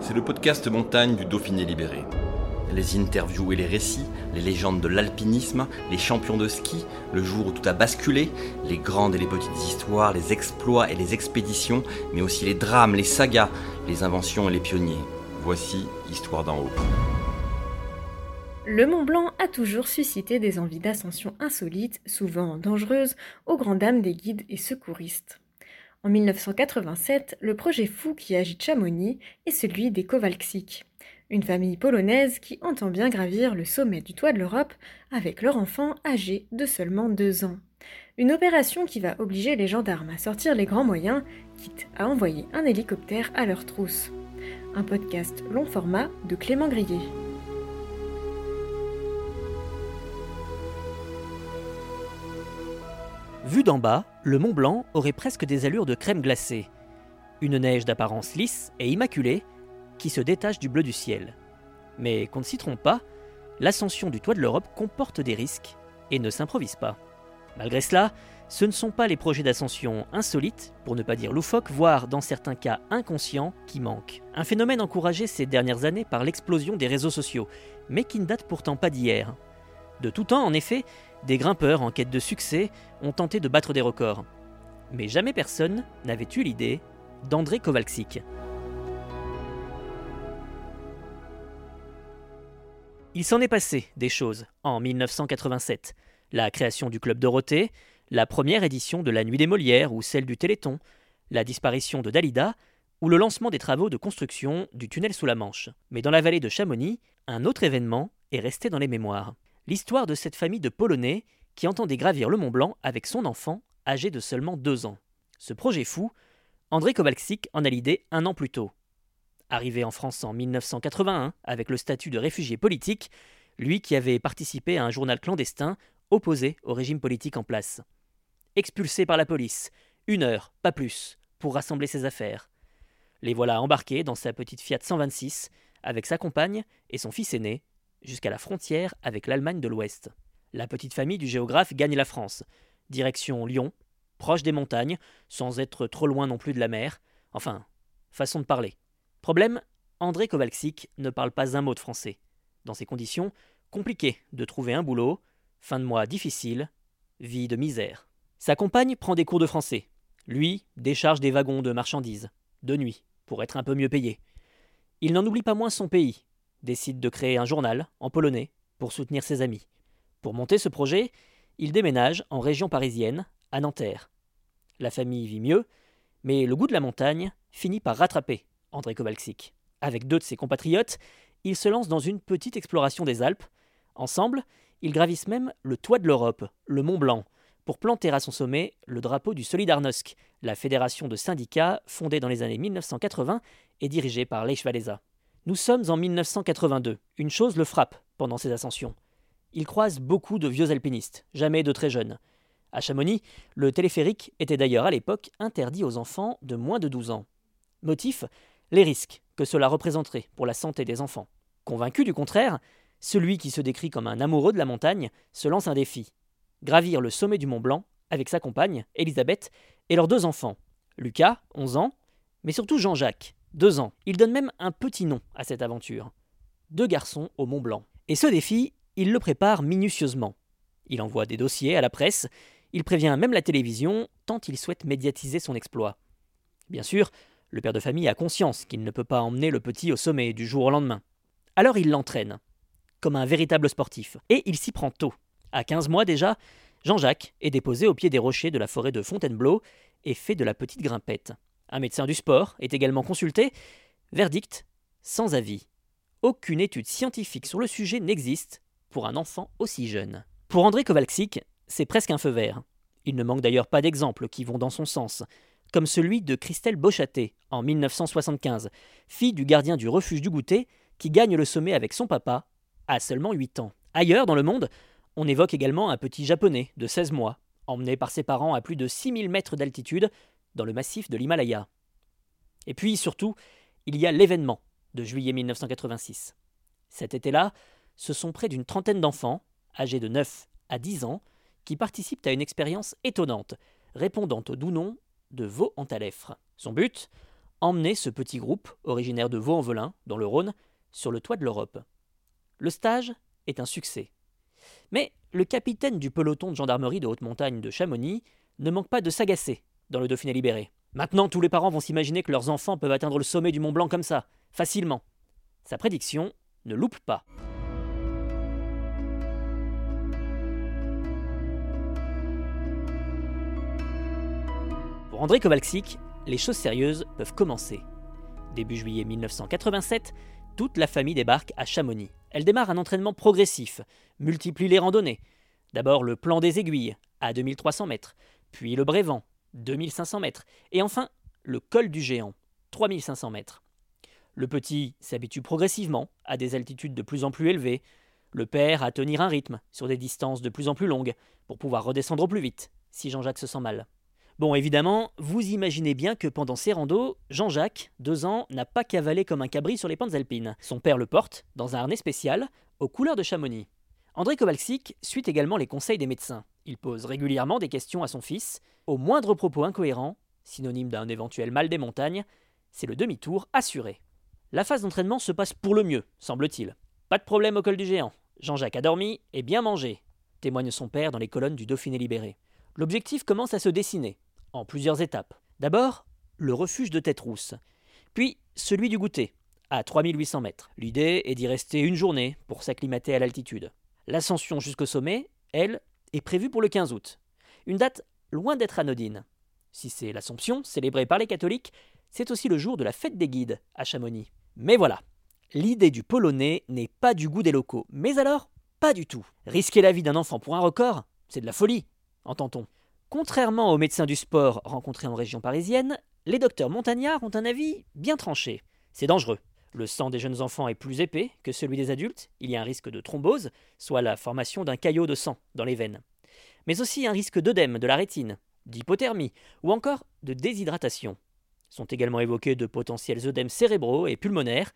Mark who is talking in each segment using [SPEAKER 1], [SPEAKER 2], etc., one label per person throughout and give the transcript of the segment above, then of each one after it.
[SPEAKER 1] C'est le podcast montagne du Dauphiné libéré. Les interviews et les récits, les légendes de l'alpinisme, les champions de ski, le jour où tout a basculé, les grandes et les petites histoires, les exploits et les expéditions, mais aussi les drames, les sagas, les inventions et les pionniers. Voici Histoire d'en haut.
[SPEAKER 2] Le Mont Blanc a toujours suscité des envies d'ascension insolites, souvent dangereuses, aux grandes dames des guides et secouristes. En 1987, le projet fou qui agite Chamonix est celui des Kowalczyk, une famille polonaise qui entend bien gravir le sommet du toit de l'Europe avec leur enfant âgé de seulement deux ans. Une opération qui va obliger les gendarmes à sortir les grands moyens, quitte à envoyer un hélicoptère à leur trousse. Un podcast long format de Clément Grillet.
[SPEAKER 3] Vu d'en bas, le Mont Blanc aurait presque des allures de crème glacée. Une neige d'apparence lisse et immaculée qui se détache du bleu du ciel. Mais qu'on ne s'y trompe pas, l'ascension du toit de l'Europe comporte des risques et ne s'improvise pas. Malgré cela, ce ne sont pas les projets d'ascension insolites, pour ne pas dire loufoques, voire dans certains cas inconscients, qui manquent. Un phénomène encouragé ces dernières années par l'explosion des réseaux sociaux, mais qui ne date pourtant pas d'hier. De tout temps, en effet, des grimpeurs en quête de succès ont tenté de battre des records. Mais jamais personne n'avait eu l'idée d'André Kowalczyk. Il s'en est passé des choses en 1987. La création du Club Dorothée, la première édition de la Nuit des Molières ou celle du Téléthon, la disparition de Dalida ou le lancement des travaux de construction du tunnel sous la Manche. Mais dans la vallée de Chamonix, un autre événement est resté dans les mémoires l'histoire de cette famille de Polonais qui entendait gravir le Mont Blanc avec son enfant, âgé de seulement deux ans. Ce projet fou, André Kowalczyk en a l'idée un an plus tôt. Arrivé en France en 1981 avec le statut de réfugié politique, lui qui avait participé à un journal clandestin opposé au régime politique en place. Expulsé par la police, une heure, pas plus, pour rassembler ses affaires. Les voilà embarqués dans sa petite Fiat 126 avec sa compagne et son fils aîné, jusqu'à la frontière avec l'Allemagne de l'Ouest. La petite famille du géographe gagne la France. Direction Lyon, proche des montagnes, sans être trop loin non plus de la mer. Enfin, façon de parler. Problème, André Kowalczyk ne parle pas un mot de français. Dans ces conditions, compliqué de trouver un boulot, fin de mois difficile, vie de misère. Sa compagne prend des cours de français. Lui décharge des wagons de marchandises, de nuit, pour être un peu mieux payé. Il n'en oublie pas moins son pays, décide de créer un journal en polonais pour soutenir ses amis. Pour monter ce projet, il déménage en région parisienne, à Nanterre. La famille vit mieux, mais le goût de la montagne finit par rattraper André Kowalczyk. Avec deux de ses compatriotes, il se lance dans une petite exploration des Alpes. Ensemble, ils gravissent même le toit de l'Europe, le Mont Blanc, pour planter à son sommet le drapeau du Solidarnosc, la fédération de syndicats fondée dans les années 1980 et dirigée par Lech. Nous sommes en 1982. Une chose le frappe pendant ses ascensions. Il croise beaucoup de vieux alpinistes, jamais de très jeunes. À Chamonix, le téléphérique était d'ailleurs à l'époque interdit aux enfants de moins de 12 ans. Motif Les risques que cela représenterait pour la santé des enfants. Convaincu du contraire, celui qui se décrit comme un amoureux de la montagne se lance un défi gravir le sommet du Mont Blanc avec sa compagne, Elisabeth, et leurs deux enfants, Lucas, 11 ans, mais surtout Jean-Jacques, deux ans. Il donne même un petit nom à cette aventure. Deux garçons au Mont Blanc. Et ce défi, il le prépare minutieusement. Il envoie des dossiers à la presse, il prévient même la télévision, tant il souhaite médiatiser son exploit. Bien sûr, le père de famille a conscience qu'il ne peut pas emmener le petit au sommet du jour au lendemain. Alors il l'entraîne, comme un véritable sportif, et il s'y prend tôt. À 15 mois déjà, Jean-Jacques est déposé au pied des rochers de la forêt de Fontainebleau et fait de la petite grimpette. Un médecin du sport est également consulté. Verdict sans avis. Aucune étude scientifique sur le sujet n'existe pour un enfant aussi jeune. Pour André Kowalczyk, c'est presque un feu vert. Il ne manque d'ailleurs pas d'exemples qui vont dans son sens, comme celui de Christelle Beauchâté en 1975, fille du gardien du refuge du goûter qui gagne le sommet avec son papa à seulement 8 ans. Ailleurs dans le monde, on évoque également un petit japonais de 16 mois, emmené par ses parents à plus de 6000 mètres d'altitude dans le massif de l'Himalaya. Et puis surtout, il y a l'événement de juillet 1986. Cet été-là, ce sont près d'une trentaine d'enfants, âgés de 9 à 10 ans, qui participent à une expérience étonnante, répondant au doux nom de Vaux en Talèfre. Son but? Emmener ce petit groupe, originaire de Vaux-en-Velin, dans le Rhône, sur le toit de l'Europe. Le stage est un succès. Mais le capitaine du peloton de gendarmerie de haute montagne de Chamonix ne manque pas de s'agacer dans le Dauphiné libéré. Maintenant, tous les parents vont s'imaginer que leurs enfants peuvent atteindre le sommet du Mont Blanc comme ça, facilement. Sa prédiction ne loupe pas. Pour André Kowalczyk, les choses sérieuses peuvent commencer. Début juillet 1987, toute la famille débarque à Chamonix. Elle démarre un entraînement progressif, multiplie les randonnées. D'abord le plan des aiguilles, à 2300 mètres, puis le Brévent, 2500 mètres, et enfin le col du géant, 3500 mètres. Le petit s'habitue progressivement à des altitudes de plus en plus élevées, le père à tenir un rythme sur des distances de plus en plus longues pour pouvoir redescendre au plus vite si Jean-Jacques se sent mal. Bon, évidemment, vous imaginez bien que pendant ces randos, Jean-Jacques, deux ans, n'a pas cavalé comme un cabri sur les pentes alpines. Son père le porte dans un harnais spécial aux couleurs de Chamonix. André Kowalczyk suit également les conseils des médecins. Il pose régulièrement des questions à son fils. Au moindre propos incohérent, synonyme d'un éventuel mal des montagnes, c'est le demi-tour assuré. La phase d'entraînement se passe pour le mieux, semble-t-il. Pas de problème au col du géant. Jean-Jacques a dormi et bien mangé, témoigne son père dans les colonnes du Dauphiné libéré. L'objectif commence à se dessiner en plusieurs étapes. D'abord, le refuge de Tête-Rousse, puis celui du goûter, à 3800 mètres. L'idée est d'y rester une journée pour s'acclimater à l'altitude. L'ascension jusqu'au sommet, elle, est prévue pour le 15 août. Une date loin d'être anodine. Si c'est l'Assomption, célébrée par les catholiques, c'est aussi le jour de la fête des guides à Chamonix. Mais voilà, l'idée du polonais n'est pas du goût des locaux. Mais alors, pas du tout. Risquer la vie d'un enfant pour un record, c'est de la folie, entend-on. Contrairement aux médecins du sport rencontrés en région parisienne, les docteurs montagnards ont un avis bien tranché. C'est dangereux. Le sang des jeunes enfants est plus épais que celui des adultes, il y a un risque de thrombose, soit la formation d'un caillot de sang dans les veines, mais aussi un risque d'œdème de la rétine, d'hypothermie ou encore de déshydratation. Sont également évoqués de potentiels œdèmes cérébraux et pulmonaires.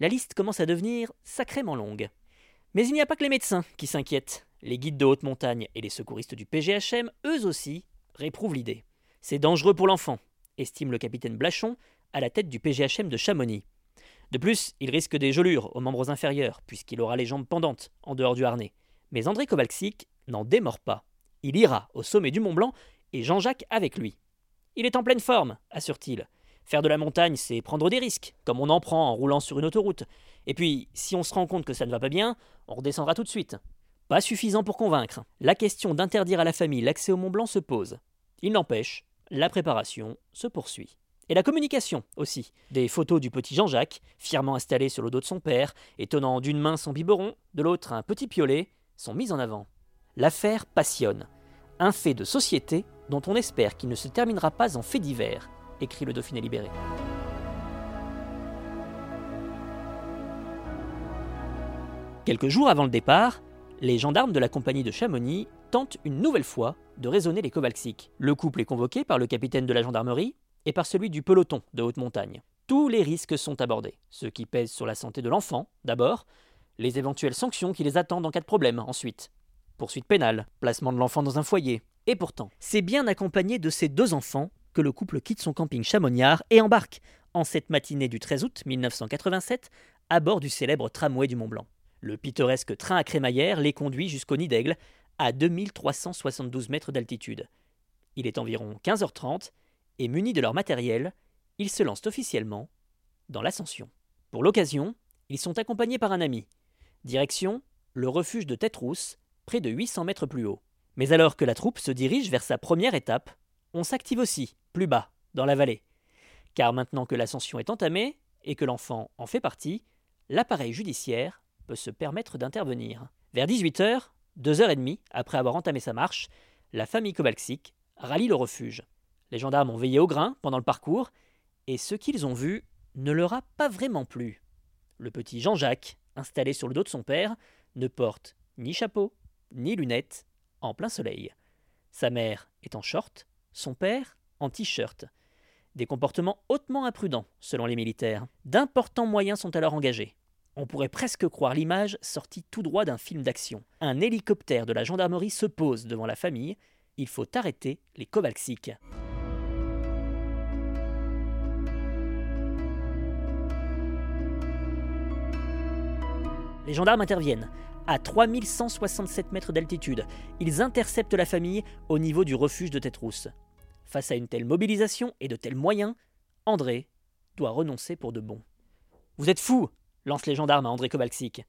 [SPEAKER 3] La liste commence à devenir sacrément longue. Mais il n'y a pas que les médecins qui s'inquiètent. Les guides de haute montagne et les secouristes du PGHM, eux aussi, réprouvent l'idée. C'est dangereux pour l'enfant, estime le capitaine Blachon, à la tête du PGHM de Chamonix. De plus, il risque des gelures aux membres inférieurs, puisqu'il aura les jambes pendantes, en dehors du harnais. Mais André Kowalczyk n'en démord pas. Il ira au sommet du Mont Blanc, et Jean-Jacques avec lui. Il est en pleine forme, assure-t-il. Faire de la montagne, c'est prendre des risques, comme on en prend en roulant sur une autoroute. Et puis, si on se rend compte que ça ne va pas bien, on redescendra tout de suite. Pas suffisant pour convaincre. La question d'interdire à la famille l'accès au Mont Blanc se pose. Il n'empêche, la préparation se poursuit. Et la communication aussi. Des photos du petit Jean-Jacques, fièrement installé sur le dos de son père, et tenant d'une main son biberon, de l'autre un petit piolet, sont mises en avant. L'affaire passionne. Un fait de société dont on espère qu'il ne se terminera pas en fait divers, écrit le Dauphiné libéré. Quelques jours avant le départ, les gendarmes de la compagnie de Chamonix tentent une nouvelle fois de raisonner les Kowalczyk. Le couple est convoqué par le capitaine de la gendarmerie et par celui du peloton de haute montagne. Tous les risques sont abordés, ceux qui pèsent sur la santé de l'enfant, d'abord, les éventuelles sanctions qui les attendent en cas de problème, ensuite, poursuite pénale, placement de l'enfant dans un foyer. Et pourtant, c'est bien accompagné de ces deux enfants que le couple quitte son camping chamoniard et embarque, en cette matinée du 13 août 1987, à bord du célèbre tramway du Mont Blanc. Le pittoresque train à crémaillère les conduit jusqu'au nid d'Aigle, à 2372 mètres d'altitude. Il est environ 15h30, et munis de leur matériel, ils se lancent officiellement dans l'ascension. Pour l'occasion, ils sont accompagnés par un ami. Direction le refuge de Tête-Rousse, près de 800 mètres plus haut. Mais alors que la troupe se dirige vers sa première étape, on s'active aussi, plus bas, dans la vallée. Car maintenant que l'ascension est entamée, et que l'enfant en fait partie, l'appareil judiciaire peut se permettre d'intervenir. Vers 18h, deux heures et demie après avoir entamé sa marche, la famille Kowalczyk rallie le refuge. Les gendarmes ont veillé au grain pendant le parcours, et ce qu'ils ont vu ne leur a pas vraiment plu. Le petit Jean-Jacques, installé sur le dos de son père, ne porte ni chapeau, ni lunettes, en plein soleil. Sa mère est en short, son père en t-shirt. Des comportements hautement imprudents, selon les militaires. D'importants moyens sont alors engagés. On pourrait presque croire l'image sortie tout droit d'un film d'action. Un hélicoptère de la gendarmerie se pose devant la famille. Il faut arrêter les Kovalsik. Les gendarmes interviennent. À 3167 mètres d'altitude, ils interceptent la famille au niveau du refuge de Tétrousse. Face à une telle mobilisation et de tels moyens, André doit renoncer pour de bon. Vous êtes fou lancent les gendarmes à André Kovalsik.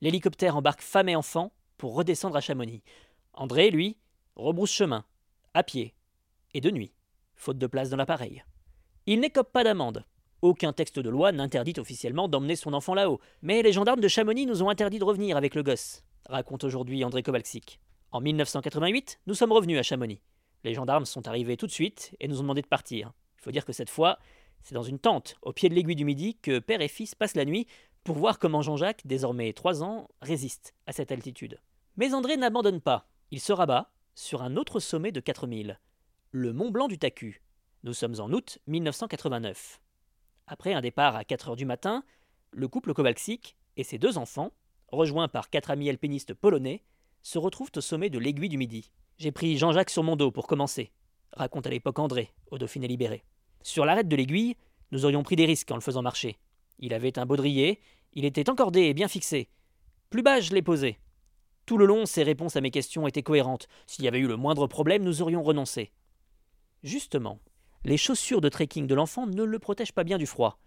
[SPEAKER 3] L'hélicoptère embarque femme et enfants pour redescendre à Chamonix. André, lui, rebrousse chemin, à pied, et de nuit, faute de place dans l'appareil. Il n'écope pas d'amende. Aucun texte de loi n'interdit officiellement d'emmener son enfant là-haut. Mais les gendarmes de Chamonix nous ont interdit de revenir avec le gosse, raconte aujourd'hui André Kovalsik. En 1988, nous sommes revenus à Chamonix. Les gendarmes sont arrivés tout de suite et nous ont demandé de partir. Il faut dire que cette fois, c'est dans une tente, au pied de l'aiguille du Midi, que père et fils passent la nuit pour voir comment Jean-Jacques, désormais trois ans, résiste à cette altitude. Mais André n'abandonne pas. Il se rabat sur un autre sommet de 4000, le Mont Blanc du Tacu. Nous sommes en août 1989. Après un départ à 4 heures du matin, le couple Kowalczyk et ses deux enfants, rejoints par quatre amis alpinistes polonais, se retrouvent au sommet de l'aiguille du Midi. J'ai pris Jean-Jacques sur mon dos pour commencer, raconte à l'époque André, au Dauphiné libéré. Sur l'arête de l'aiguille, nous aurions pris des risques en le faisant marcher. Il avait un baudrier, il était encordé et bien fixé. Plus bas, je l'ai posé. Tout le long, ses réponses à mes questions étaient cohérentes. S'il y avait eu le moindre problème, nous aurions renoncé. Justement, les chaussures de trekking de l'enfant ne le protègent pas bien du froid.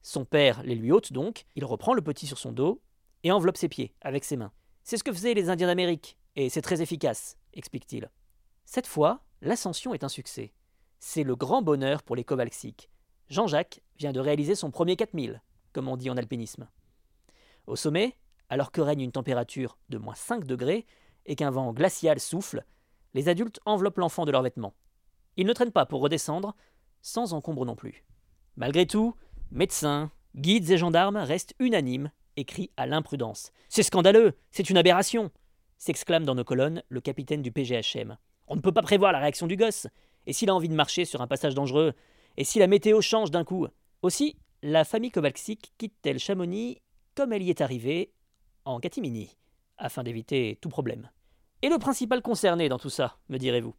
[SPEAKER 3] Son père les lui ôte donc, il reprend le petit sur son dos et enveloppe ses pieds avec ses mains. C'est ce que faisaient les Indiens d'Amérique, et c'est très efficace, explique-t-il. Cette fois, l'ascension est un succès. C'est le grand bonheur pour les Kowalczyk. Jean-Jacques vient de réaliser son premier 4000, comme on dit en alpinisme. Au sommet, alors que règne une température de moins 5 degrés et qu'un vent glacial souffle, les adultes enveloppent l'enfant de leurs vêtements. Ils ne traînent pas pour redescendre, sans encombre non plus. Malgré tout, médecins, guides et gendarmes restent unanimes et crient à l'imprudence. C'est scandaleux, c'est une aberration s'exclame dans nos colonnes le capitaine du PGHM. On ne peut pas prévoir la réaction du gosse. Et s'il a envie de marcher sur un passage dangereux Et si la météo change d'un coup? Aussi, la famille Kovalczyk quitte-t-elle Chamonix comme elle y est arrivée, en catimini, afin d'éviter tout problème. Et le principal concerné dans tout ça, me direz-vous?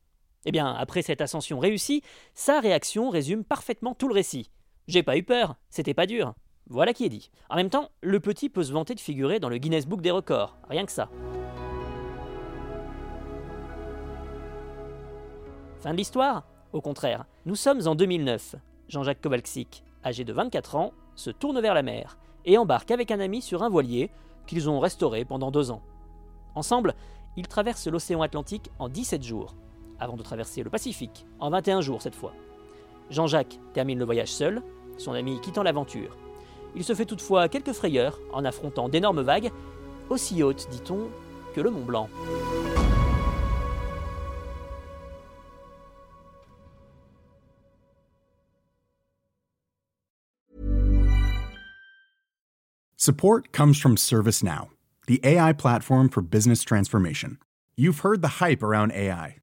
[SPEAKER 3] Eh bien, après cette ascension réussie, sa réaction résume parfaitement tout le récit. J'ai pas eu peur, c'était pas dur. Voilà qui est dit. En même temps, le petit peut se vanter de figurer dans le Guinness Book des records, rien que ça. Fin de l'histoire? Au contraire, nous sommes en 2009. Jean-Jacques Kowalczyk, âgé de 24 ans, se tourne vers la mer et embarque avec un ami sur un voilier qu'ils ont restauré pendant deux ans. Ensemble, ils traversent l'océan Atlantique en 17 jours, avant de traverser le Pacifique en 21 jours cette fois. Jean-Jacques termine le voyage seul, son ami quittant l'aventure. Il se fait toutefois quelques frayeurs en affrontant d'énormes vagues, aussi hautes, dit-on, que le Mont Blanc.
[SPEAKER 4] Support comes from ServiceNow, the AI platform for business transformation. You've heard the hype around AI.